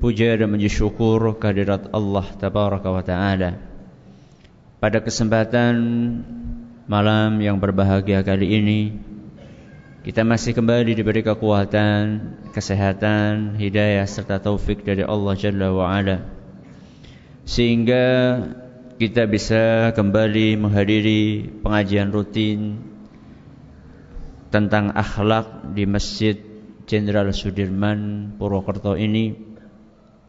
puja dan menjadi syukur kehadirat Allah Tabaraka wa Ta'ala. Pada kesempatan malam yang berbahagia kali ini Kita masih kembali diberi kekuatan, kesehatan, hidayah serta taufik dari Allah Jalla wa Ala. Sehingga kita bisa kembali menghadiri pengajian rutin Tentang akhlak di Masjid Jenderal Sudirman Purwokerto ini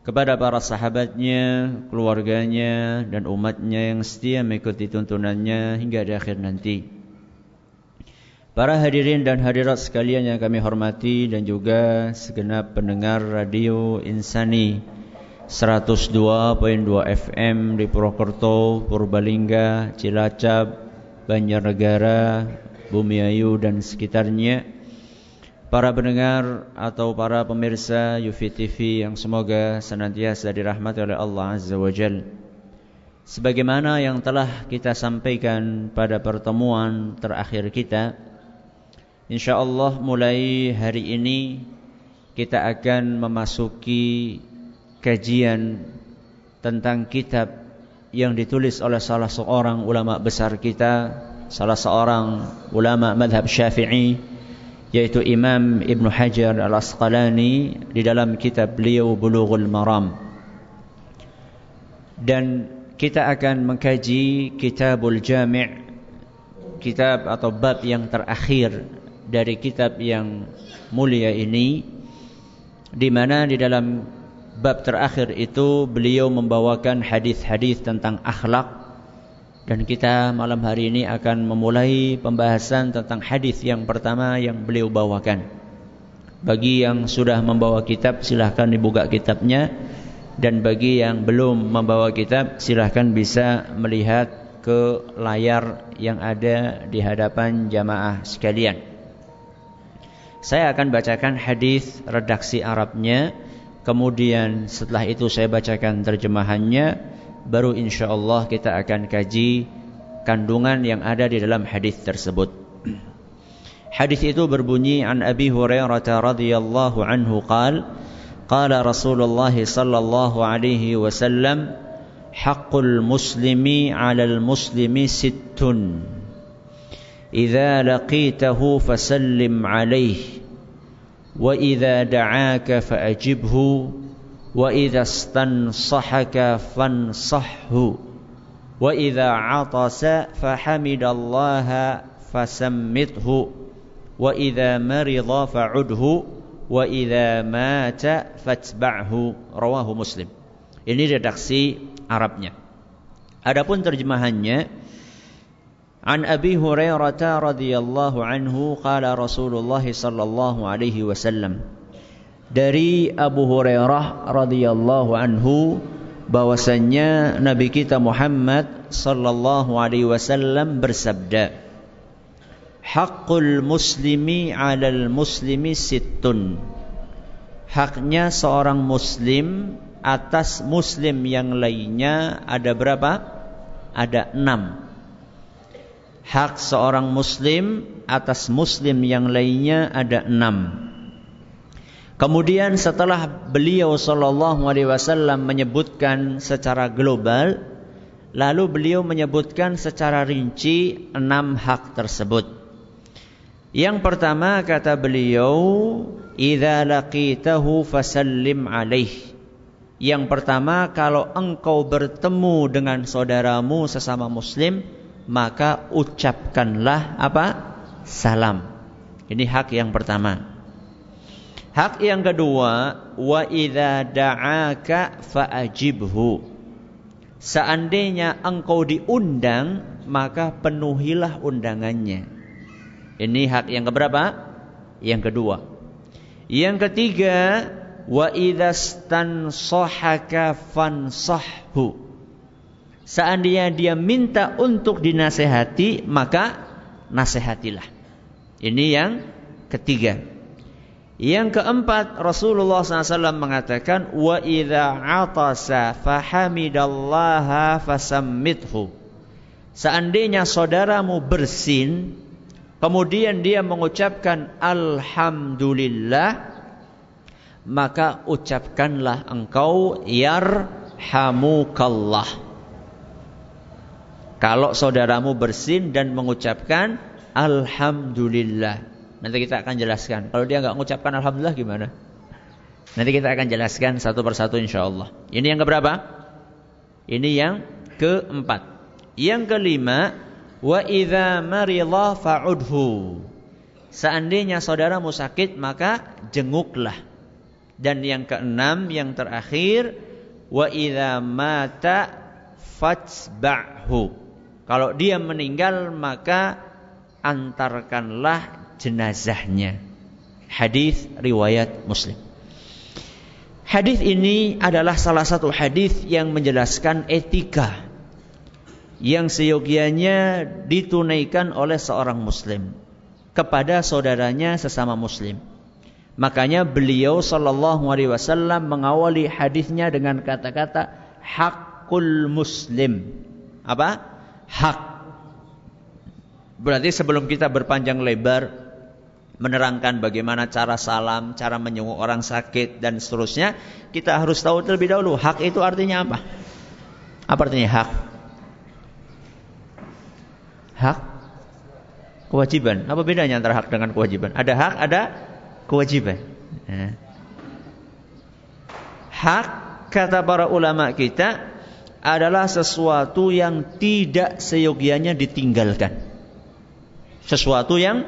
kepada para sahabatnya, keluarganya, dan umatnya yang setia mengikuti tuntunannya hingga di akhir nanti. Para hadirin dan hadirat sekalian yang kami hormati dan juga segenap pendengar radio Insani 102.2 FM di Purwokerto, Purbalingga, Cilacap, Banjarnegara, Bumiayu dan sekitarnya para pendengar atau para pemirsa Yufi TV yang semoga senantiasa dirahmati oleh Allah Azza wa Jal. Sebagaimana yang telah kita sampaikan pada pertemuan terakhir kita, insya Allah mulai hari ini kita akan memasuki kajian tentang kitab yang ditulis oleh salah seorang ulama besar kita, salah seorang ulama madhab syafi'i, yaitu Imam Ibn Hajar Al-Asqalani di dalam kitab beliau Bulughul Maram. Dan kita akan mengkaji Kitabul Jami' kitab atau bab yang terakhir dari kitab yang mulia ini di mana di dalam bab terakhir itu beliau membawakan hadis-hadis tentang akhlak dan kita malam hari ini akan memulai pembahasan tentang hadis yang pertama yang beliau bawakan. Bagi yang sudah membawa kitab silahkan dibuka kitabnya dan bagi yang belum membawa kitab silahkan bisa melihat ke layar yang ada di hadapan jamaah sekalian. Saya akan bacakan hadis redaksi Arabnya, kemudian setelah itu saya bacakan terjemahannya baru insyaallah kita akan kaji kandungan yang ada di dalam hadis tersebut. Hadis itu berbunyi an Abi Hurairah radhiyallahu anhu qal qala Rasulullah sallallahu alaihi wasallam haqqul muslimi 'alal muslimi sittun idza laqitahu fasallim alaihi wa idza da'aka fa'ajibhu وإذا استنصحك فانصحه وإذا عطس فحمد الله فسمته وإذا مرض فعده وإذا مات فاتبعه رواه مسلم ini redaksi Arabnya adapun terjemahannya An Abi Hurairah radhiyallahu anhu qala Rasulullah sallallahu alaihi wasallam dari Abu Hurairah radhiyallahu anhu bahwasanya Nabi kita Muhammad sallallahu alaihi wasallam bersabda Hakul muslimi 'alal muslimi sittun. Haknya seorang muslim atas muslim yang lainnya ada berapa? Ada enam. Hak seorang muslim atas muslim yang lainnya ada enam Kemudian setelah beliau sallallahu alaihi wasallam menyebutkan secara global, lalu beliau menyebutkan secara rinci enam hak tersebut. Yang pertama kata beliau, "Idza laqitahu fasallim alaih." Yang pertama, kalau engkau bertemu dengan saudaramu sesama muslim, maka ucapkanlah apa? Salam. Ini hak yang pertama. Hak yang kedua, wa idza da'aka fa'ajibhu. Seandainya engkau diundang, maka penuhilah undangannya. Ini hak yang keberapa? Yang kedua. Yang ketiga, wa idastansahaka fansahhu seandainya dia minta untuk dinasehati maka nasihatilah ini yang ketiga yang keempat Rasulullah SAW mengatakan wa idza atasa fahamidallaha fasammithu seandainya saudaramu bersin kemudian dia mengucapkan alhamdulillah maka ucapkanlah engkau yarhamukallah. Kalau saudaramu bersin dan mengucapkan alhamdulillah. Nanti kita akan jelaskan. Kalau dia nggak mengucapkan alhamdulillah gimana? Nanti kita akan jelaskan satu persatu insya Allah. Ini yang keberapa? Ini yang keempat. Yang kelima, wa idza marila fa'udhu. Seandainya saudaramu sakit maka jenguklah. Dan yang keenam yang terakhir wa idza mata fatsba'hu. Kalau dia meninggal maka antarkanlah jenazahnya. Hadis riwayat Muslim. Hadis ini adalah salah satu hadis yang menjelaskan etika yang seyogianya ditunaikan oleh seorang muslim kepada saudaranya sesama muslim. Makanya beliau sallallahu alaihi wasallam mengawali hadisnya dengan kata-kata hakul muslim. Apa? Hak. Berarti sebelum kita berpanjang lebar menerangkan bagaimana cara salam, cara menyenguk orang sakit dan seterusnya, kita harus tahu terlebih dahulu hak itu artinya apa? Apa artinya hak? Hak kewajiban. Apa bedanya antara hak dengan kewajiban? Ada hak, ada kewajiban. Ya. Hak kata para ulama kita adalah sesuatu yang tidak seyogianya ditinggalkan. Sesuatu yang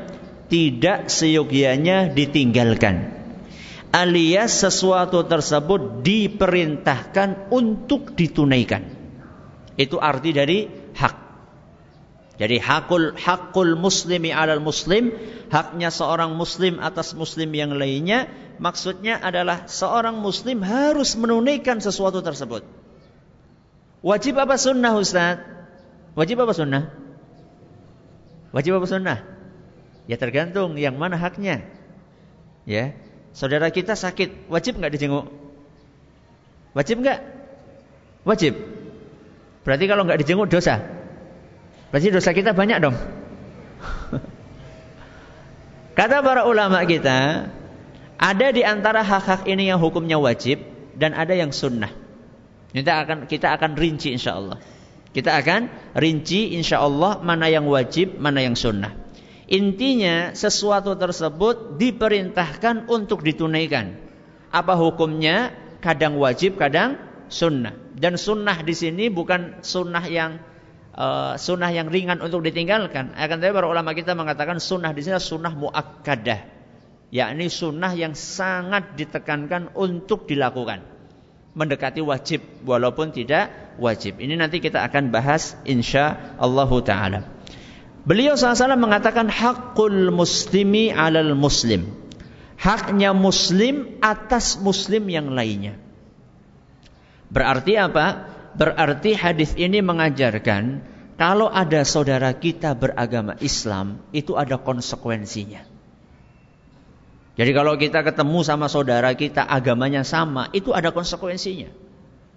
tidak seyogianya ditinggalkan. Alias sesuatu tersebut diperintahkan untuk ditunaikan. Itu arti dari hak. Jadi hakul hakul muslimi alal muslim, haknya seorang muslim atas muslim yang lainnya, maksudnya adalah seorang muslim harus menunaikan sesuatu tersebut. Wajib apa sunnah Ustaz? Wajib apa sunnah? Wajib apa sunnah? Ya tergantung yang mana haknya. Ya, saudara kita sakit, wajib nggak dijenguk? Wajib nggak? Wajib. Berarti kalau nggak dijenguk dosa. Berarti dosa kita banyak dong. Kata para ulama kita, ada di antara hak-hak ini yang hukumnya wajib dan ada yang sunnah. Kita akan kita akan rinci insya Allah. Kita akan rinci insya Allah mana yang wajib, mana yang sunnah. Intinya sesuatu tersebut diperintahkan untuk ditunaikan. Apa hukumnya? Kadang wajib, kadang sunnah. Dan sunnah di sini bukan sunnah yang uh, sunnah yang ringan untuk ditinggalkan. Akan tetapi para ulama kita mengatakan sunnah di sini sunnah muakkadah, yakni sunnah yang sangat ditekankan untuk dilakukan, mendekati wajib walaupun tidak wajib. Ini nanti kita akan bahas insya Allah taala. Beliau SAW mengatakan hakul muslimi alal muslim. Haknya muslim atas muslim yang lainnya. Berarti apa? Berarti hadis ini mengajarkan kalau ada saudara kita beragama Islam itu ada konsekuensinya. Jadi kalau kita ketemu sama saudara kita agamanya sama, itu ada konsekuensinya.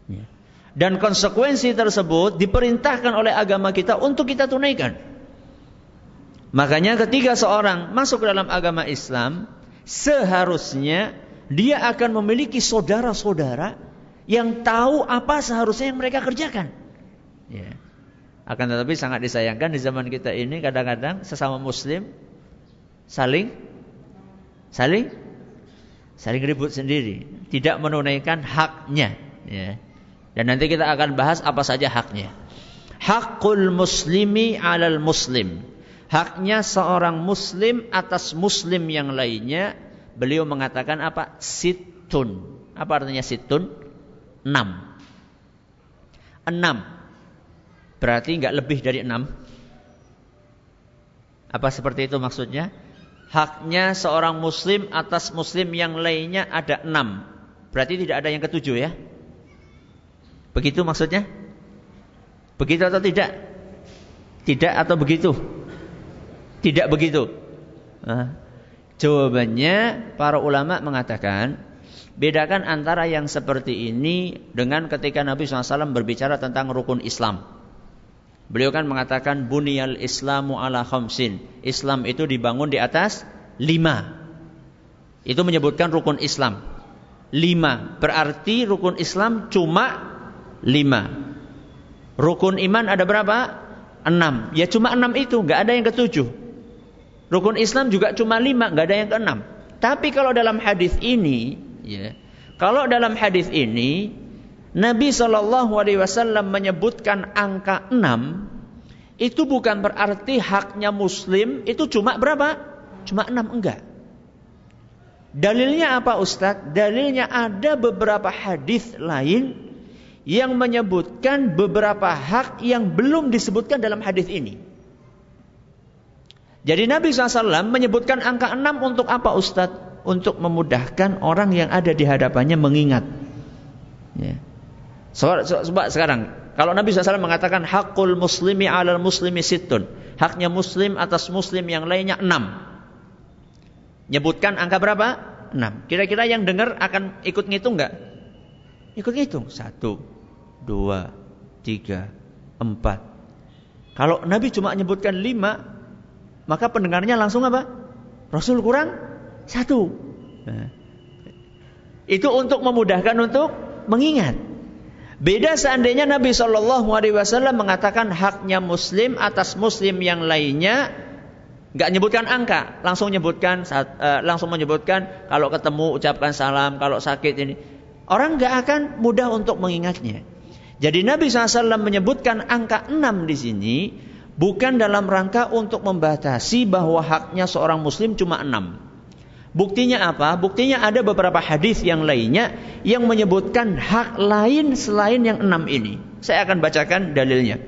Ya. Dan konsekuensi tersebut diperintahkan oleh agama kita untuk kita tunaikan. Makanya ketika seorang masuk ke dalam agama Islam, seharusnya dia akan memiliki saudara-saudara yang tahu apa seharusnya yang mereka kerjakan. Ya. Akan tetapi sangat disayangkan di zaman kita ini kadang-kadang sesama muslim saling saling saling ribut sendiri, tidak menunaikan haknya. Ya. Dan nanti kita akan bahas apa saja haknya. Hakul muslimi alal muslim. Haknya seorang muslim atas muslim yang lainnya. Beliau mengatakan apa? Situn. Apa artinya situn? Enam. Enam. Berarti nggak lebih dari enam. Apa seperti itu maksudnya? Haknya seorang muslim atas muslim yang lainnya ada enam. Berarti tidak ada yang ketujuh ya? Begitu maksudnya? Begitu atau tidak? Tidak atau begitu? Tidak begitu. Nah, jawabannya para ulama mengatakan bedakan antara yang seperti ini dengan ketika Nabi SAW berbicara tentang rukun Islam. Beliau kan mengatakan buniyal Islamu ala khamsin. Islam itu dibangun di atas lima. Itu menyebutkan rukun Islam. Lima. Berarti rukun Islam cuma lima. Rukun iman ada berapa? Enam. Ya cuma enam itu, nggak ada yang ketujuh. Rukun Islam juga cuma lima, nggak ada yang keenam. Tapi kalau dalam hadis ini, ya, kalau dalam hadis ini Nabi Shallallahu Alaihi Wasallam menyebutkan angka enam, itu bukan berarti haknya Muslim itu cuma berapa? Cuma enam enggak. Dalilnya apa Ustadz? Dalilnya ada beberapa hadis lain yang menyebutkan beberapa hak yang belum disebutkan dalam hadis ini. Jadi Nabi SAW menyebutkan angka 6 untuk apa Ustadz? Untuk memudahkan orang yang ada di hadapannya mengingat. Ya. Coba sekarang, kalau Nabi SAW mengatakan hakul muslimi alal muslimi situn. Haknya muslim atas muslim yang lainnya 6. Nyebutkan angka berapa? 6. Kira-kira yang dengar akan ikut ngitung nggak? Ikut ngitung. Satu, dua, tiga, empat. Kalau Nabi cuma menyebutkan lima, maka pendengarnya langsung apa? Rasul kurang satu. Nah. Itu untuk memudahkan untuk mengingat. Beda seandainya Nabi Shallallahu Alaihi Wasallam mengatakan haknya Muslim atas Muslim yang lainnya, nggak nyebutkan angka, langsung menyebutkan uh, langsung menyebutkan kalau ketemu ucapkan salam, kalau sakit ini, orang nggak akan mudah untuk mengingatnya. Jadi Nabi SAW menyebutkan angka 6 di sini bukan dalam rangka untuk membatasi bahwa haknya seorang muslim cuma 6. Buktinya apa? Buktinya ada beberapa hadis yang lainnya yang menyebutkan hak lain selain yang enam ini. Saya akan bacakan dalilnya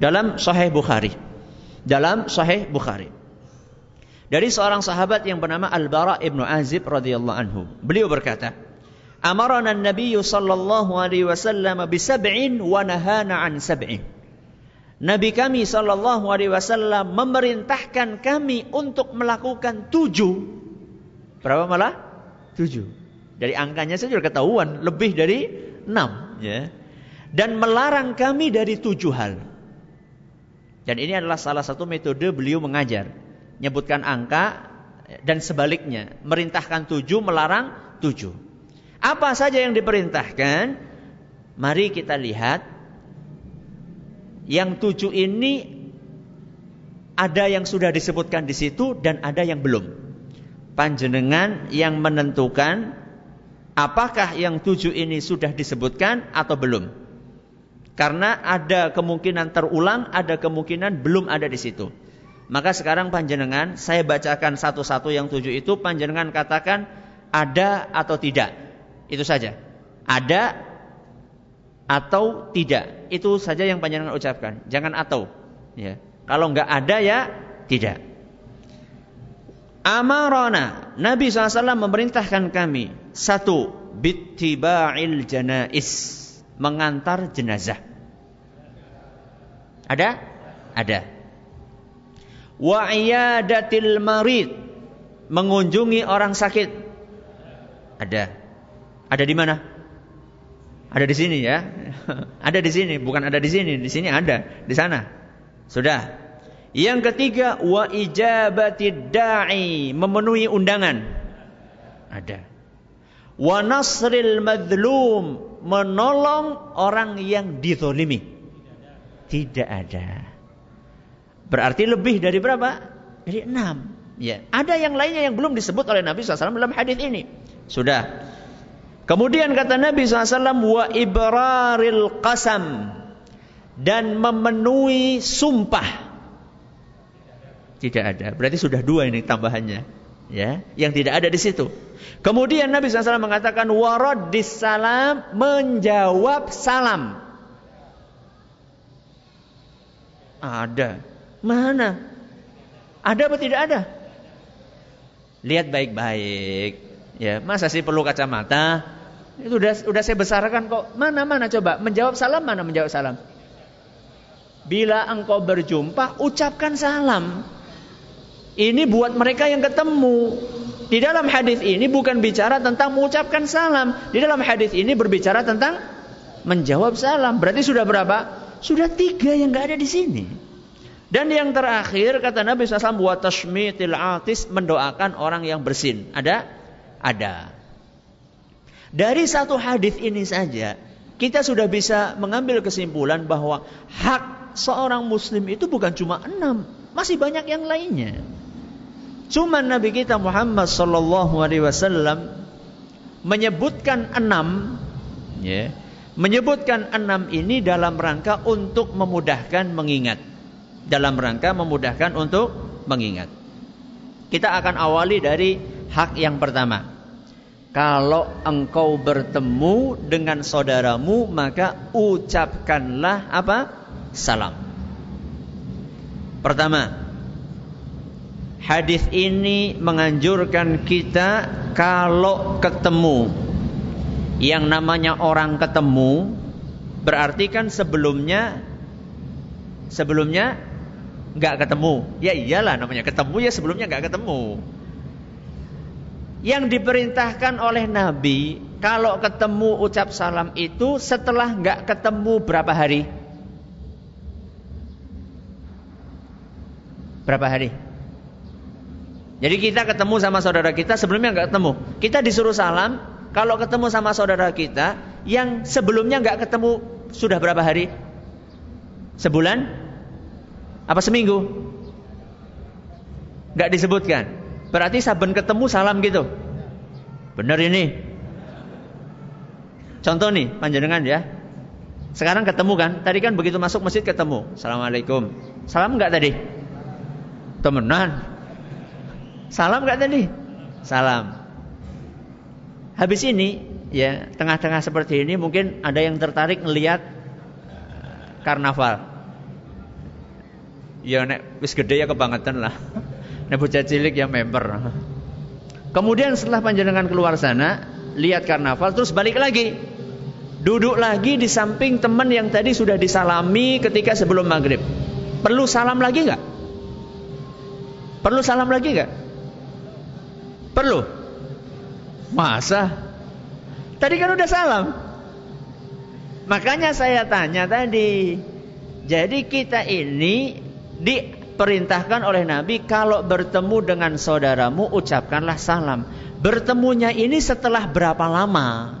dalam Sahih Bukhari. Dalam Sahih Bukhari. Dari seorang sahabat yang bernama Al-Bara ibnu Azib radhiyallahu anhu. Beliau berkata, amarana Nabi sallallahu alaihi wasallam bisab'in wa nahana an sab'in. Nabi kami sallallahu alaihi wasallam memerintahkan kami untuk melakukan tujuh. Berapa malah? Tujuh. Dari angkanya saja sudah ketahuan lebih dari enam. Ya. Dan melarang kami dari tujuh hal. Dan ini adalah salah satu metode beliau mengajar. Nyebutkan angka dan sebaliknya. Merintahkan tujuh, melarang tujuh. Apa saja yang diperintahkan? Mari kita lihat. Yang tujuh ini ada yang sudah disebutkan di situ dan ada yang belum. Panjenengan yang menentukan apakah yang tujuh ini sudah disebutkan atau belum. Karena ada kemungkinan terulang, ada kemungkinan belum ada di situ. Maka sekarang panjenengan, saya bacakan satu-satu yang tujuh itu, panjenengan katakan ada atau tidak. Itu saja. Ada atau tidak. Itu saja yang panjenengan ucapkan. Jangan atau. Ya. Kalau enggak ada ya tidak. Amarona. Nabi SAW memerintahkan kami. Satu. Bittiba'il janais. Mengantar jenazah. Ada? Ada. Wa iyadatil marid. Mengunjungi orang sakit. Ada. Ada di mana? Ada di sini ya. ada di sini, bukan ada di sini. Di sini ada, di sana. Sudah. Yang ketiga, wa ijabati da'i, memenuhi undangan. Ada. Wa nasril madlum, menolong orang yang dizolimi. Tidak ada. Berarti lebih dari berapa? Dari enam. Ya. Ada yang lainnya yang belum disebut oleh Nabi SAW dalam hadis ini. Sudah. Kemudian kata Nabi SAW, wa ibraril qasam dan memenuhi sumpah. Tidak ada. Berarti sudah dua ini tambahannya. Ya, yang tidak ada di situ. Kemudian Nabi SAW mengatakan waraddis salam menjawab salam. Ada. Mana? Ada apa tidak ada? Lihat baik-baik. Ya, masa sih perlu kacamata? Itu udah udah saya besarkan kok. Mana mana coba menjawab salam mana menjawab salam? Bila engkau berjumpa, ucapkan salam. Ini buat mereka yang ketemu. Di dalam hadis ini bukan bicara tentang mengucapkan salam. Di dalam hadis ini berbicara tentang menjawab salam. Berarti sudah berapa? Sudah tiga yang nggak ada di sini. Dan yang terakhir kata Nabi SAW buat tashmitil atis mendoakan orang yang bersin. Ada? Ada. Dari satu hadis ini saja kita sudah bisa mengambil kesimpulan bahwa hak seorang muslim itu bukan cuma enam, masih banyak yang lainnya. Cuma Nabi kita Muhammad Sallallahu Alaihi Wasallam menyebutkan enam, ya, menyebutkan enam ini dalam rangka untuk memudahkan mengingat dalam rangka memudahkan untuk mengingat. Kita akan awali dari hak yang pertama. Kalau engkau bertemu dengan saudaramu maka ucapkanlah apa? Salam. Pertama, hadis ini menganjurkan kita kalau ketemu yang namanya orang ketemu berarti kan sebelumnya sebelumnya nggak ketemu. Ya iyalah namanya ketemu ya sebelumnya nggak ketemu. Yang diperintahkan oleh Nabi kalau ketemu ucap salam itu setelah nggak ketemu berapa hari? Berapa hari? Jadi kita ketemu sama saudara kita sebelumnya nggak ketemu. Kita disuruh salam kalau ketemu sama saudara kita yang sebelumnya nggak ketemu sudah berapa hari? Sebulan? Apa seminggu? Gak disebutkan. Berarti saben ketemu salam gitu. Benar ini. Contoh nih, panjenengan ya. Sekarang ketemu kan? Tadi kan begitu masuk masjid ketemu. Assalamualaikum. Salam nggak tadi? Temenan. Salam nggak tadi? Salam. Habis ini, ya tengah-tengah seperti ini mungkin ada yang tertarik melihat karnaval. Ya nek wis gede ya kebangetan lah. Nek bocah cilik ya member. Kemudian setelah panjenengan keluar sana, lihat karnaval terus balik lagi. Duduk lagi di samping teman yang tadi sudah disalami ketika sebelum maghrib. Perlu salam lagi nggak? Perlu salam lagi nggak? Perlu. Masa? Tadi kan udah salam. Makanya saya tanya tadi. Jadi kita ini diperintahkan oleh Nabi kalau bertemu dengan saudaramu ucapkanlah salam. Bertemunya ini setelah berapa lama?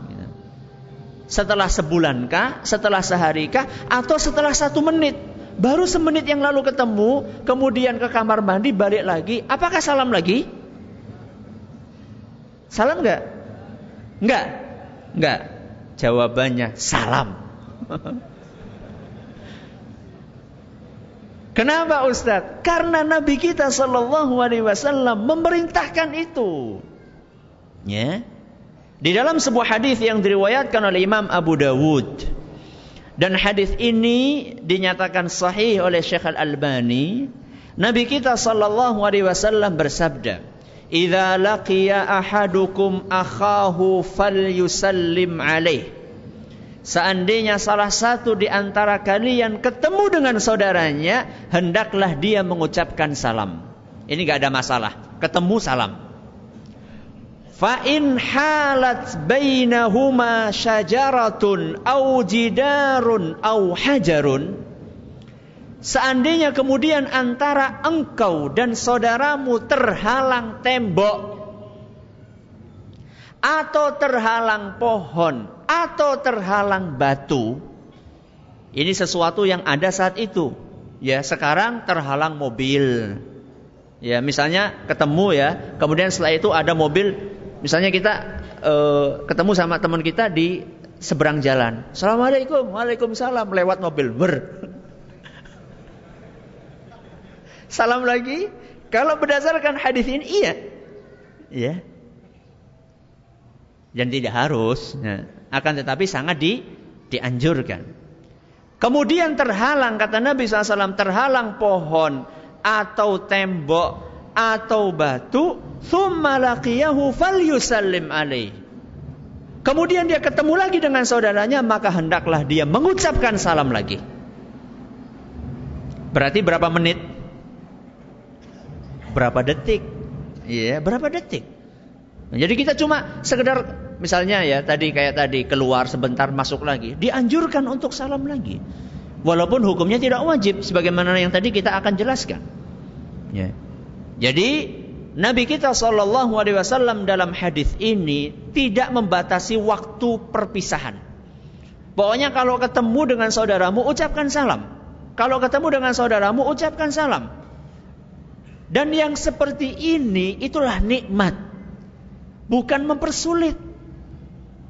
Setelah sebulankah? Setelah seharikah? Atau setelah satu menit? Baru semenit yang lalu ketemu, kemudian ke kamar mandi, balik lagi. Apakah salam lagi? Salam enggak? Enggak? Enggak. Jawabannya salam. Kenapa Ustaz? Karena Nabi kita Shallallahu Alaihi Wasallam memerintahkan itu. Ya. Di dalam sebuah hadis yang diriwayatkan oleh Imam Abu Dawud dan hadis ini dinyatakan sahih oleh Syekh Al Albani, Nabi kita Shallallahu Alaihi Wasallam bersabda, "Idza laqiya ahadukum akhahu falyusallim alaih." Seandainya salah satu di antara kalian ketemu dengan saudaranya, hendaklah dia mengucapkan salam. Ini gak ada masalah. Ketemu salam. Fa in halat bainahuma syajaratun au jidarun au hajarun Seandainya kemudian antara engkau dan saudaramu terhalang tembok atau terhalang pohon atau terhalang batu, ini sesuatu yang ada saat itu. Ya, sekarang terhalang mobil. Ya, misalnya ketemu ya, kemudian setelah itu ada mobil, misalnya kita uh, ketemu sama teman kita di seberang jalan. Assalamualaikum, waalaikumsalam lewat mobil. Ber. Salam lagi. Kalau berdasarkan hadis ini iya. Iya. Dan tidak harus. Ya. Akan tetapi sangat di, dianjurkan. Kemudian terhalang kata Nabi SAW terhalang pohon atau tembok atau batu, thumma laqiyahu falyusallim. Kemudian dia ketemu lagi dengan saudaranya, maka hendaklah dia mengucapkan salam lagi. Berarti berapa menit? Berapa detik? Iya, berapa detik? jadi kita cuma sekedar misalnya ya tadi kayak tadi keluar sebentar masuk lagi, dianjurkan untuk salam lagi. Walaupun hukumnya tidak wajib sebagaimana yang tadi kita akan jelaskan. Ya. Jadi Nabi kita Wasallam dalam hadis ini tidak membatasi waktu perpisahan. Pokoknya kalau ketemu dengan saudaramu ucapkan salam. Kalau ketemu dengan saudaramu ucapkan salam. Dan yang seperti ini itulah nikmat. Bukan mempersulit.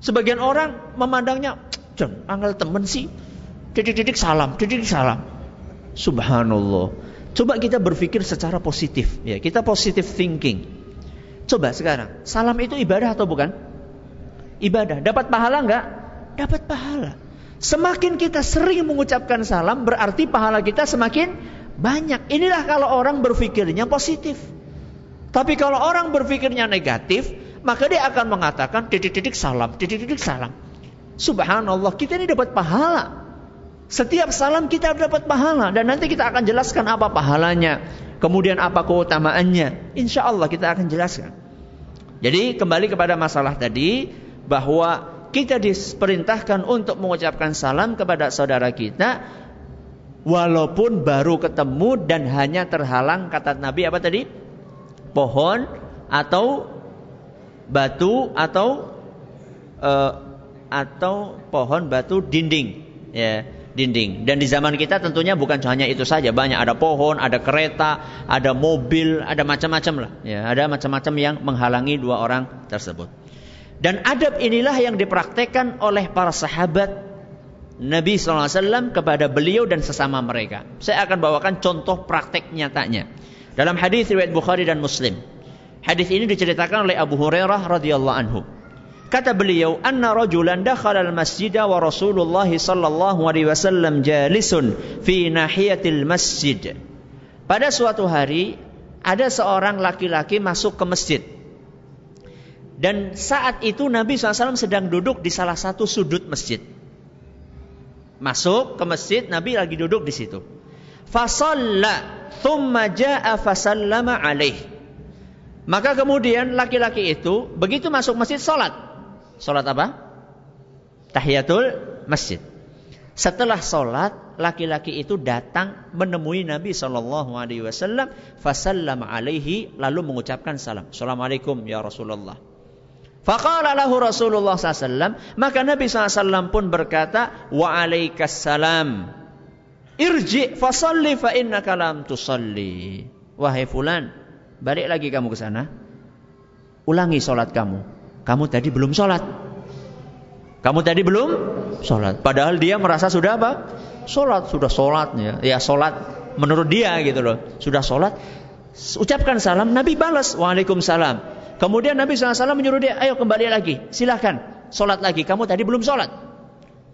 Sebagian orang memandangnya, John, angel temen sih. Titik-titik salam, titik-titik salam. Subhanallah. Coba kita berpikir secara positif, ya. Kita positive thinking. Coba sekarang, salam itu ibadah atau bukan? Ibadah. Dapat pahala enggak? Dapat pahala. Semakin kita sering mengucapkan salam, berarti pahala kita semakin banyak. Inilah kalau orang berpikirnya positif. Tapi kalau orang berpikirnya negatif, maka dia akan mengatakan titik-titik salam, titik-titik salam. Subhanallah, kita ini dapat pahala. Setiap salam kita dapat pahala dan nanti kita akan jelaskan apa pahalanya, kemudian apa keutamaannya. Insya Allah kita akan jelaskan. Jadi kembali kepada masalah tadi bahwa kita diperintahkan untuk mengucapkan salam kepada saudara kita walaupun baru ketemu dan hanya terhalang kata Nabi apa tadi? Pohon atau batu atau uh, atau pohon batu dinding ya dinding. Dan di zaman kita tentunya bukan hanya itu saja, banyak ada pohon, ada kereta, ada mobil, ada macam-macam lah. Ya, ada macam-macam yang menghalangi dua orang tersebut. Dan adab inilah yang dipraktekkan oleh para sahabat Nabi SAW kepada beliau dan sesama mereka. Saya akan bawakan contoh praktek nyatanya. Dalam hadis riwayat Bukhari dan Muslim. Hadis ini diceritakan oleh Abu Hurairah radhiyallahu anhu. Kata beliau, "Anna rajulan dakhala al-masjid wa Rasulullah sallallahu alaihi wasallam jalisun fi nahiyatil masjid." Pada suatu hari ada seorang laki-laki masuk ke masjid. Dan saat itu Nabi SAW sedang duduk di salah satu sudut masjid. Masuk ke masjid, Nabi lagi duduk di situ. Fasalla, thumma ja'a fasallama alaih. Maka kemudian laki-laki itu begitu masuk masjid salat. Sholat apa? Tahiyatul masjid. Setelah sholat, laki-laki itu datang menemui Nabi Shallallahu Alaihi Wasallam, fasallam alaihi lalu mengucapkan salam. Assalamualaikum ya Rasulullah. Faqala lahu Rasulullah SAW, maka Nabi SAW pun berkata, wa alaikassalam. Irji fasalli fa innaka lam tusalli. Wahai fulan, balik lagi kamu ke sana. Ulangi sholat kamu kamu tadi belum sholat. Kamu tadi belum sholat. Padahal dia merasa sudah apa? Sholat, sudah sholat ya. Ya sholat menurut dia gitu loh. Sudah sholat. Ucapkan salam, Nabi balas. Waalaikumsalam. Kemudian Nabi SAW menyuruh dia, ayo kembali lagi. Silahkan, sholat lagi. Kamu tadi belum sholat.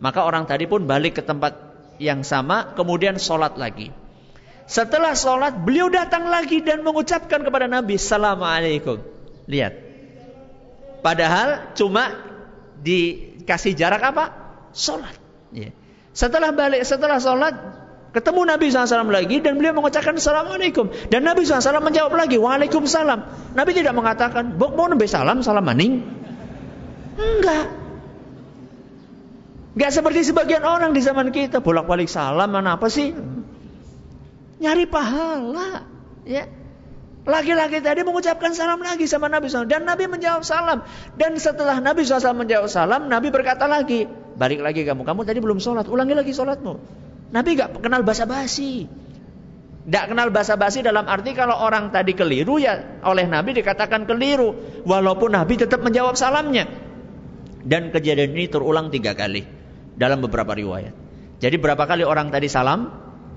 Maka orang tadi pun balik ke tempat yang sama, kemudian sholat lagi. Setelah sholat, beliau datang lagi dan mengucapkan kepada Nabi, Assalamualaikum. Lihat, Padahal cuma dikasih jarak apa? Sholat. Ya. Setelah balik, setelah sholat, ketemu Nabi SAW lagi dan beliau mengucapkan Assalamualaikum. Dan Nabi SAW menjawab lagi, Waalaikumsalam. Nabi tidak mengatakan, Bok mau nabi salam, salam maning. Enggak. Enggak seperti sebagian orang di zaman kita, bolak-balik salam, mana apa sih? Nyari pahala. Ya. Laki-laki tadi mengucapkan salam lagi sama Nabi SAW. Dan Nabi menjawab salam. Dan setelah Nabi SAW menjawab salam, Nabi berkata lagi, balik lagi kamu. Kamu tadi belum sholat, ulangi lagi sholatmu. Nabi gak kenal bahasa basi. Tidak kenal bahasa basi dalam arti kalau orang tadi keliru ya oleh Nabi dikatakan keliru. Walaupun Nabi tetap menjawab salamnya. Dan kejadian ini terulang tiga kali dalam beberapa riwayat. Jadi berapa kali orang tadi salam?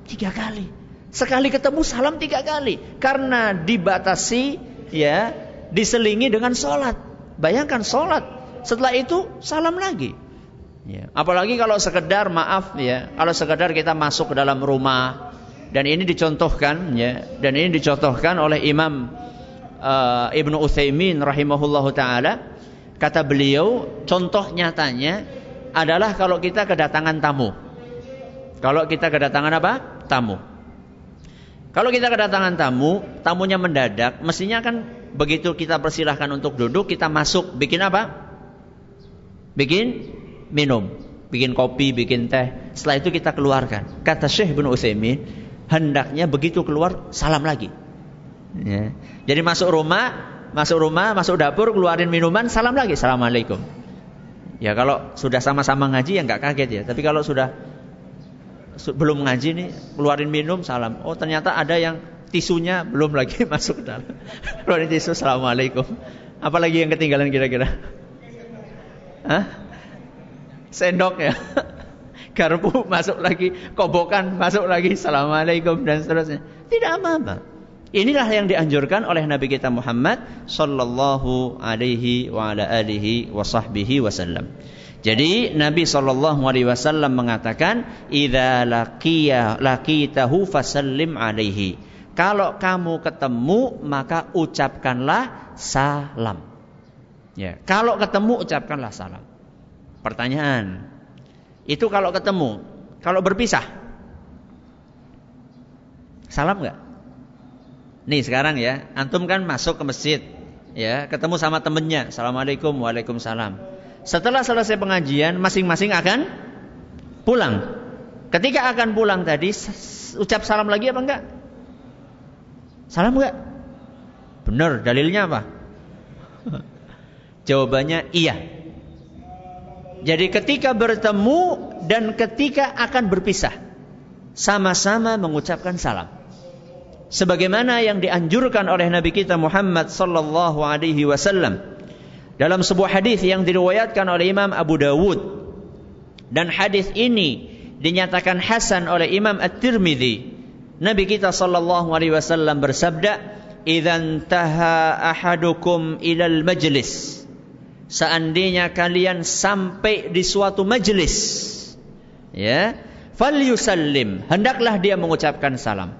Tiga kali. Sekali ketemu salam tiga kali. Karena dibatasi ya diselingi dengan sholat. Bayangkan sholat. Setelah itu salam lagi. Ya. Apalagi kalau sekedar maaf ya, kalau sekedar kita masuk ke dalam rumah dan ini dicontohkan ya, dan ini dicontohkan oleh Imam uh, Ibnu Utsaimin rahimahullahu taala Kata beliau, contoh nyatanya adalah kalau kita kedatangan tamu. Kalau kita kedatangan apa? Tamu. Kalau kita kedatangan tamu, tamunya mendadak, mestinya kan begitu kita persilahkan untuk duduk, kita masuk, bikin apa? Bikin minum, bikin kopi, bikin teh. Setelah itu kita keluarkan. Kata Syekh bin Utsaimin, hendaknya begitu keluar salam lagi. Ya. Jadi masuk rumah, masuk rumah, masuk dapur, keluarin minuman, salam lagi, assalamualaikum. Ya kalau sudah sama-sama ngaji ya nggak kaget ya. Tapi kalau sudah su belum ngaji nih, keluarin minum, salam. Oh ternyata ada yang tisunya belum lagi masuk dalam. keluarin tisu, assalamualaikum. Apalagi yang ketinggalan kira-kira? Hah? Sendok ya. Garpu masuk lagi, kobokan masuk lagi, assalamualaikum dan seterusnya. Tidak apa-apa. Inilah yang dianjurkan oleh Nabi kita Muhammad sallallahu alaihi wa ala alihi wa sahbihi wasallam. Jadi Nabi sallallahu alaihi wasallam mengatakan, "Idza laqiya laqitahu fasallim alaihi." Kalau kamu ketemu maka ucapkanlah salam. Ya, kalau ketemu ucapkanlah salam. Pertanyaan, itu kalau ketemu, kalau berpisah, salam nggak? Nih sekarang ya, antum kan masuk ke masjid, ya, ketemu sama temennya. Assalamualaikum, waalaikumsalam. Setelah selesai pengajian, masing-masing akan pulang. Ketika akan pulang tadi, ucap salam lagi apa enggak? Salam enggak? Benar, dalilnya apa? Jawabannya iya. Jadi ketika bertemu dan ketika akan berpisah, sama-sama mengucapkan salam sebagaimana yang dianjurkan oleh Nabi kita Muhammad sallallahu alaihi wasallam dalam sebuah hadis yang diriwayatkan oleh Imam Abu Dawud. Dan hadis ini dinyatakan hasan oleh Imam At-Tirmidzi Nabi kita sallallahu alaihi wasallam bersabda idzan taha ahadukum ilal majlis. Seandainya kalian sampai di suatu majlis ya falyusallim hendaklah dia mengucapkan salam.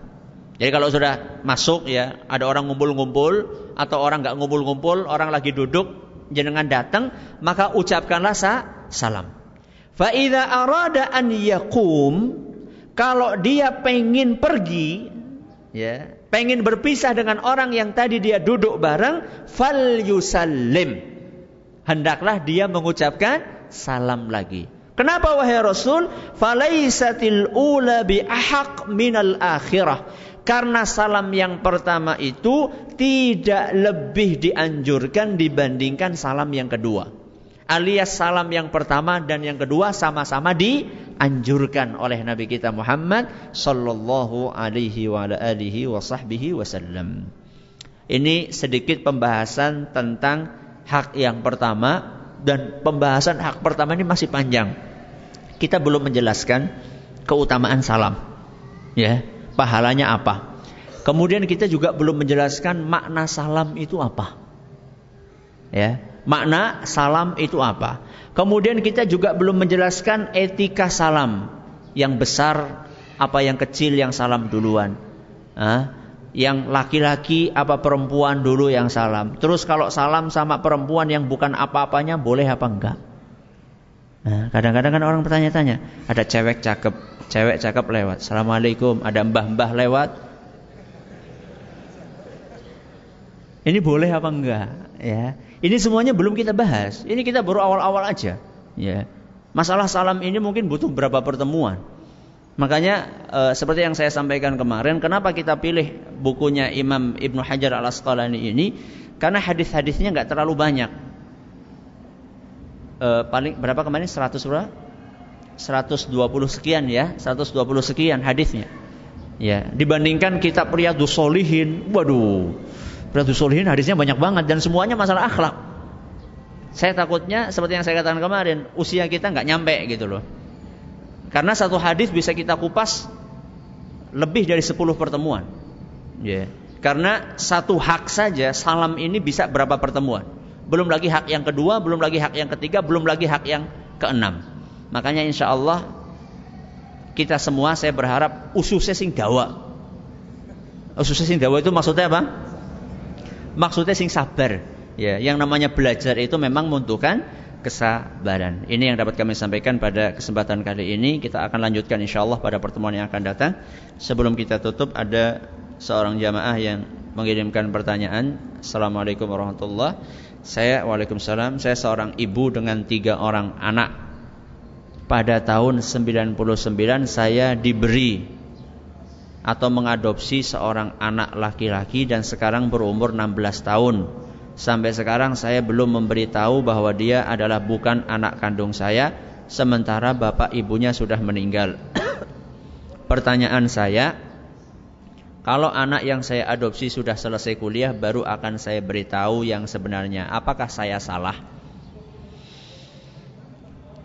Jadi kalau sudah masuk ya, ada orang ngumpul-ngumpul atau orang nggak ngumpul-ngumpul, orang lagi duduk, jenengan datang, maka ucapkanlah sa salam. Fa idza arada an yakum, kalau dia pengen pergi, ya, pengen berpisah dengan orang yang tadi dia duduk bareng, fal yusallim. Hendaklah dia mengucapkan salam lagi. Kenapa wahai Rasul? Falaisatil ula bi ahaq minal akhirah. Karena salam yang pertama itu tidak lebih dianjurkan dibandingkan salam yang kedua. Alias salam yang pertama dan yang kedua sama-sama dianjurkan oleh Nabi kita Muhammad sallallahu alaihi wa alihi wa sahbihi wasallam. Ini sedikit pembahasan tentang hak yang pertama dan pembahasan hak pertama ini masih panjang. Kita belum menjelaskan keutamaan salam. Ya, pahalanya apa. Kemudian kita juga belum menjelaskan makna salam itu apa. Ya, makna salam itu apa. Kemudian kita juga belum menjelaskan etika salam yang besar apa yang kecil yang salam duluan. Hah? yang laki-laki apa perempuan dulu yang salam. Terus kalau salam sama perempuan yang bukan apa-apanya boleh apa enggak? Nah, kadang-kadang kan orang bertanya-tanya, ada cewek cakep, Cewek cakep lewat. Assalamualaikum. Ada mbah-mbah lewat. Ini boleh apa enggak? Ya. Ini semuanya belum kita bahas. Ini kita baru awal-awal aja. Ya. Masalah salam ini mungkin butuh berapa pertemuan. Makanya e, seperti yang saya sampaikan kemarin, kenapa kita pilih bukunya Imam Ibnu Hajar Al Asqalani ini? Karena hadis-hadisnya nggak terlalu banyak. E, paling berapa kemarin? 100 berapa? 120 sekian ya, 120 sekian hadisnya. Ya, dibandingkan kitab Riyadhus Solihin, waduh. Riyadhus Solihin hadisnya banyak banget dan semuanya masalah akhlak. Saya takutnya seperti yang saya katakan kemarin, usia kita nggak nyampe gitu loh. Karena satu hadis bisa kita kupas lebih dari 10 pertemuan. Ya. Yeah. Karena satu hak saja salam ini bisa berapa pertemuan. Belum lagi hak yang kedua, belum lagi hak yang ketiga, belum lagi hak yang keenam. Makanya insya Allah kita semua saya berharap ususnya sing dawa. Ususnya sing dawa itu maksudnya apa? Maksudnya sing sabar. Ya, yang namanya belajar itu memang membutuhkan kesabaran. Ini yang dapat kami sampaikan pada kesempatan kali ini. Kita akan lanjutkan insya Allah pada pertemuan yang akan datang. Sebelum kita tutup ada seorang jamaah yang mengirimkan pertanyaan. Assalamualaikum warahmatullahi Saya Waalaikumsalam. Saya seorang ibu dengan tiga orang anak. Pada tahun 99 saya diberi atau mengadopsi seorang anak laki-laki dan sekarang berumur 16 tahun. Sampai sekarang saya belum memberitahu bahwa dia adalah bukan anak kandung saya sementara bapak ibunya sudah meninggal. Pertanyaan saya, kalau anak yang saya adopsi sudah selesai kuliah baru akan saya beritahu yang sebenarnya. Apakah saya salah?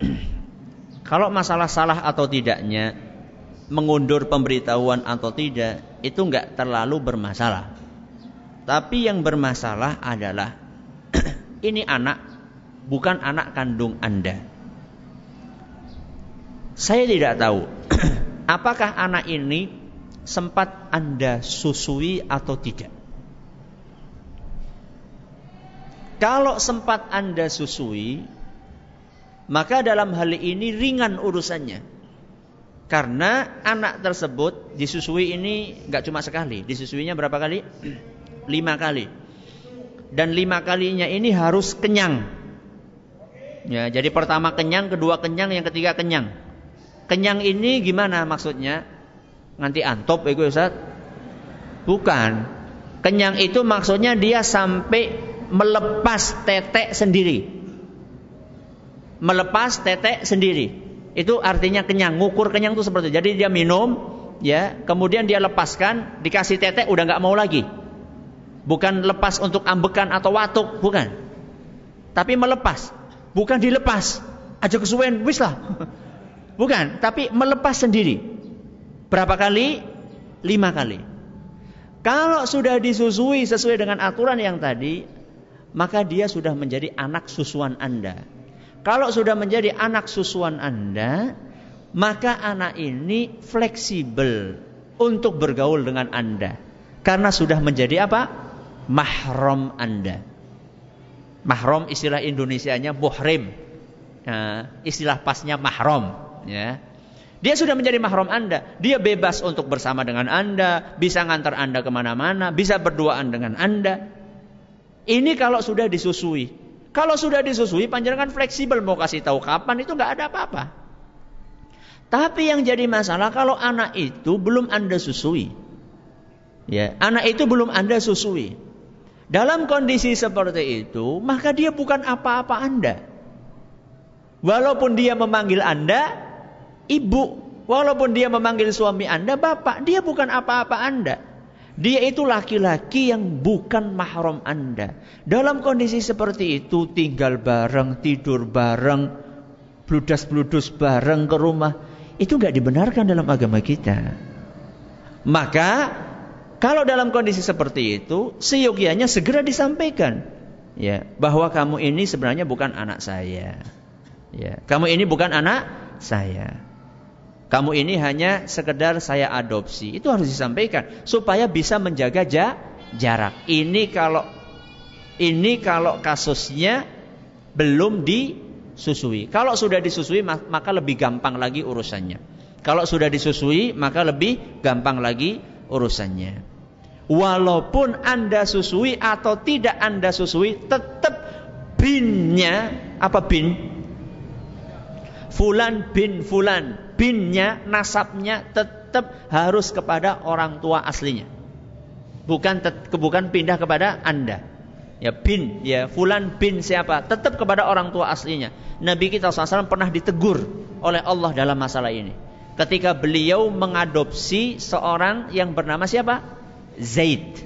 kalau masalah salah atau tidaknya mengundur pemberitahuan atau tidak itu nggak terlalu bermasalah. Tapi yang bermasalah adalah ini anak bukan anak kandung Anda. Saya tidak tahu apakah anak ini sempat Anda susui atau tidak. Kalau sempat Anda susui, maka dalam hal ini ringan urusannya. Karena anak tersebut disusui ini nggak cuma sekali, disusuinya berapa kali? lima kali. Dan lima kalinya ini harus kenyang. Ya, jadi pertama kenyang, kedua kenyang, yang ketiga kenyang. Kenyang ini gimana maksudnya? Nganti antop ya Ustaz? Bukan. Kenyang itu maksudnya dia sampai melepas tetek sendiri. Melepas tetek sendiri. Itu artinya kenyang. Ngukur kenyang itu seperti itu. Jadi dia minum, ya, kemudian dia lepaskan, dikasih tetek udah nggak mau lagi. Bukan lepas untuk ambekan atau watuk, bukan. Tapi melepas, bukan dilepas. Aja kesuwen, wis lah. Bukan, tapi melepas sendiri. Berapa kali? Lima kali. Kalau sudah disusui sesuai dengan aturan yang tadi, maka dia sudah menjadi anak susuan Anda. Kalau sudah menjadi anak susuan Anda, maka anak ini fleksibel untuk bergaul dengan Anda. Karena sudah menjadi apa? mahram Anda. Mahram istilah Indonesianya muhrim. Nah, istilah pasnya mahram, ya. Dia sudah menjadi mahram Anda. Dia bebas untuk bersama dengan Anda, bisa ngantar Anda ke mana-mana, bisa berduaan dengan Anda. Ini kalau sudah disusui. Kalau sudah disusui, panjangan fleksibel mau kasih tahu kapan itu nggak ada apa-apa. Tapi yang jadi masalah kalau anak itu belum Anda susui. Ya, anak itu belum Anda susui. Dalam kondisi seperti itu, maka dia bukan apa-apa Anda. Walaupun dia memanggil Anda ibu, walaupun dia memanggil suami Anda bapak, dia bukan apa-apa Anda. Dia itu laki-laki yang bukan mahram Anda. Dalam kondisi seperti itu, tinggal bareng, tidur bareng, bludas-bludus bareng ke rumah, itu nggak dibenarkan dalam agama kita. Maka kalau dalam kondisi seperti itu, seyogianya segera disampaikan ya bahwa kamu ini sebenarnya bukan anak saya. Ya, kamu ini bukan anak saya. Kamu ini hanya sekedar saya adopsi. Itu harus disampaikan supaya bisa menjaga ja, jarak. Ini kalau ini kalau kasusnya belum disusui. Kalau sudah disusui maka lebih gampang lagi urusannya. Kalau sudah disusui maka lebih gampang lagi urusannya. Walaupun Anda susui atau tidak Anda susui, tetap binnya apa bin? Fulan bin fulan. Binnya, nasabnya tetap harus kepada orang tua aslinya. Bukan bukan pindah kepada Anda. Ya bin, ya fulan bin siapa? Tetap kepada orang tua aslinya. Nabi kita SAW pernah ditegur oleh Allah dalam masalah ini ketika beliau mengadopsi seorang yang bernama siapa? Zaid.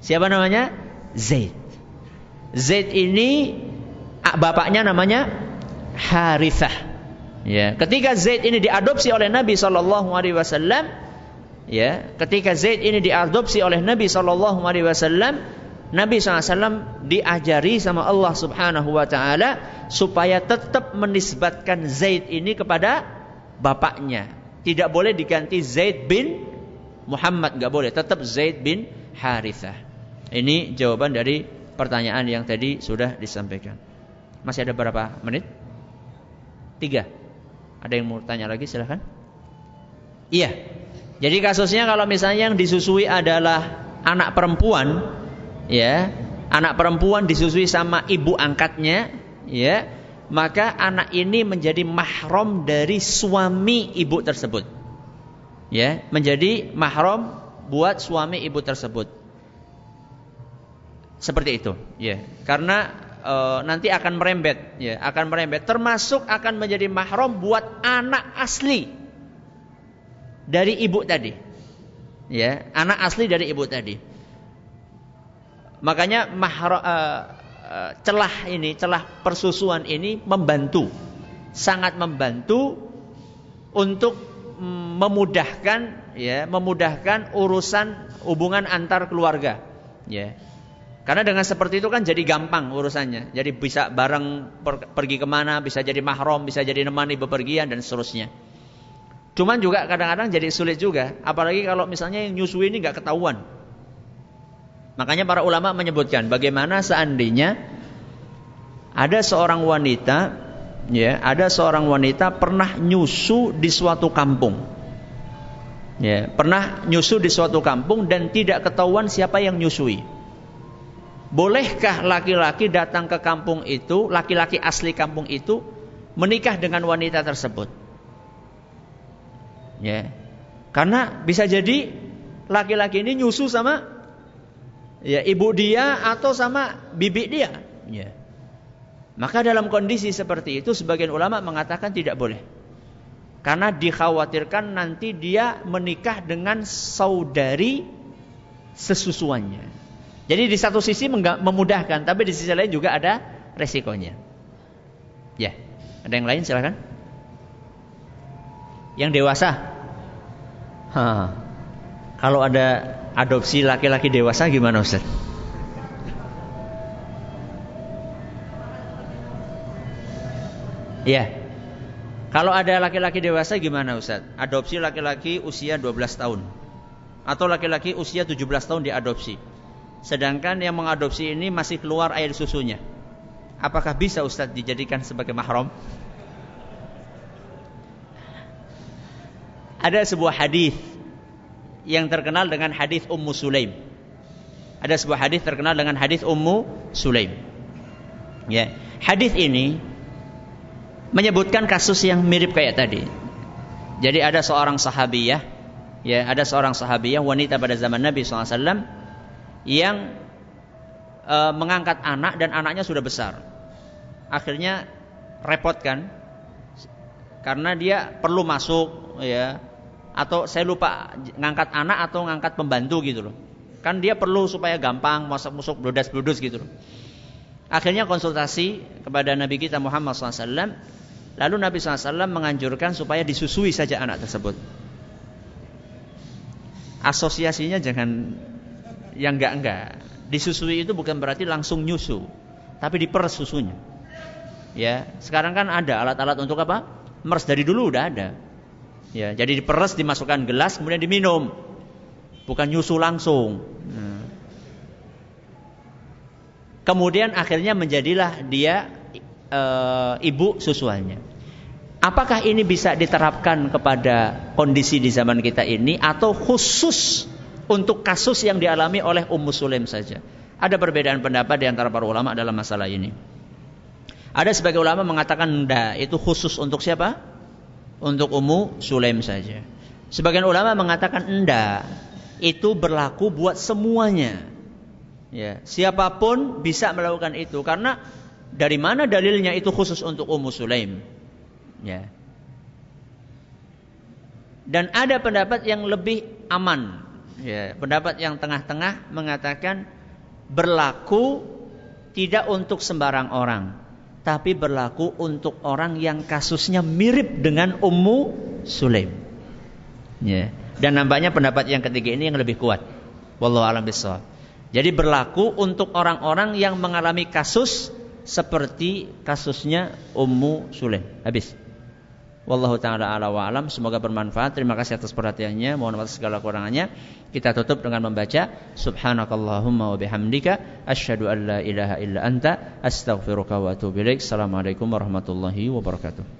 Siapa namanya? Zaid. Zaid ini bapaknya namanya Harithah. Ya, ketika Zaid ini diadopsi oleh Nabi Shallallahu Alaihi Wasallam, ya, ketika Zaid ini diadopsi oleh Nabi Shallallahu Alaihi Wasallam, Nabi SAW diajari sama Allah Subhanahu Wa Taala supaya tetap menisbatkan Zaid ini kepada bapaknya. Tidak boleh diganti Zaid bin Muhammad, nggak boleh. Tetap Zaid bin Harithah. Ini jawaban dari pertanyaan yang tadi sudah disampaikan. Masih ada berapa menit? Tiga. Ada yang mau tanya lagi silahkan. Iya. Jadi kasusnya kalau misalnya yang disusui adalah anak perempuan, ya, anak perempuan disusui sama ibu angkatnya, ya, maka anak ini menjadi mahram dari suami ibu tersebut. Ya, menjadi mahram buat suami ibu tersebut. Seperti itu, ya. Karena e, nanti akan merembet, ya, akan merembet termasuk akan menjadi mahram buat anak asli dari ibu tadi. Ya, anak asli dari ibu tadi. Makanya mahram e, Eh, celah ini, celah persusuan ini membantu, sangat membantu untuk memudahkan ya, memudahkan urusan hubungan antar keluarga, ya. Karena dengan seperti itu kan jadi gampang urusannya. Jadi bisa bareng per, pergi ke mana, bisa jadi mahram, bisa jadi nemani bepergian dan seterusnya. Cuman juga kadang-kadang jadi sulit juga. Apalagi kalau misalnya yang nyusui ini nggak ketahuan. Makanya para ulama menyebutkan bagaimana seandainya ada seorang wanita ya, ada seorang wanita pernah nyusu di suatu kampung. Ya, pernah nyusu di suatu kampung dan tidak ketahuan siapa yang nyusui. Bolehkah laki-laki datang ke kampung itu, laki-laki asli kampung itu menikah dengan wanita tersebut? Ya. Karena bisa jadi laki-laki ini nyusu sama ya ibu dia atau sama bibi dia. Ya. Maka dalam kondisi seperti itu sebagian ulama mengatakan tidak boleh. Karena dikhawatirkan nanti dia menikah dengan saudari sesusuannya. Jadi di satu sisi memudahkan, tapi di sisi lain juga ada resikonya. Ya, ada yang lain silakan. Yang dewasa. Ha. Kalau ada adopsi laki-laki dewasa gimana Ustaz? Ya. Kalau ada laki-laki dewasa gimana Ustaz? Adopsi laki-laki usia 12 tahun. Atau laki-laki usia 17 tahun diadopsi. Sedangkan yang mengadopsi ini masih keluar air susunya. Apakah bisa Ustaz dijadikan sebagai mahram? Ada sebuah hadis yang terkenal dengan hadis Ummu Sulaim. Ada sebuah hadis terkenal dengan hadis Ummu Sulaim. Ya, hadis ini menyebutkan kasus yang mirip kayak tadi. Jadi ada seorang sahabiyah, ya, ada seorang sahabiyah wanita pada zaman Nabi SAW yang e, mengangkat anak dan anaknya sudah besar. Akhirnya repot kan? Karena dia perlu masuk, ya, atau saya lupa ngangkat anak atau ngangkat pembantu gitu loh. Kan dia perlu supaya gampang masuk-masuk blodas-blodos gitu loh. Akhirnya konsultasi kepada Nabi kita Muhammad SAW. Lalu Nabi SAW menganjurkan supaya disusui saja anak tersebut. Asosiasinya jangan yang enggak-enggak. Disusui itu bukan berarti langsung nyusu, tapi diperes susunya. Ya, sekarang kan ada alat-alat untuk apa? Mers dari dulu udah ada. Ya, jadi diperes, dimasukkan gelas, kemudian diminum. Bukan nyusu langsung. Nah. Kemudian akhirnya menjadilah dia e, ibu susuannya. Apakah ini bisa diterapkan kepada kondisi di zaman kita ini atau khusus untuk kasus yang dialami oleh Ummu Sulaim saja? Ada perbedaan pendapat di antara para ulama dalam masalah ini. Ada sebagai ulama mengatakan enggak, itu khusus untuk siapa? untuk Ummu Sulaim saja. Sebagian ulama mengatakan enggak, itu berlaku buat semuanya. Ya, siapa pun bisa melakukan itu karena dari mana dalilnya itu khusus untuk Ummu Sulaim? Ya. Dan ada pendapat yang lebih aman. Ya, pendapat yang tengah-tengah mengatakan berlaku tidak untuk sembarang orang, tapi berlaku untuk orang yang kasusnya mirip dengan Ummu Sulaim. Ya. Dan nampaknya pendapat yang ketiga ini yang lebih kuat. Wallahu a'lam bishawab. Jadi berlaku untuk orang-orang yang mengalami kasus seperti kasusnya Ummu Sulaim. Habis. Wallahu taala ala wa alam. Semoga bermanfaat. Terima kasih atas perhatiannya. Mohon maaf segala kurangannya. Kita tutup dengan membaca Subhanakallahumma wa bihamdika asyhadu an la ilaha illa anta astaghfiruka wa atubu ilaik. Assalamualaikum warahmatullahi wabarakatuh.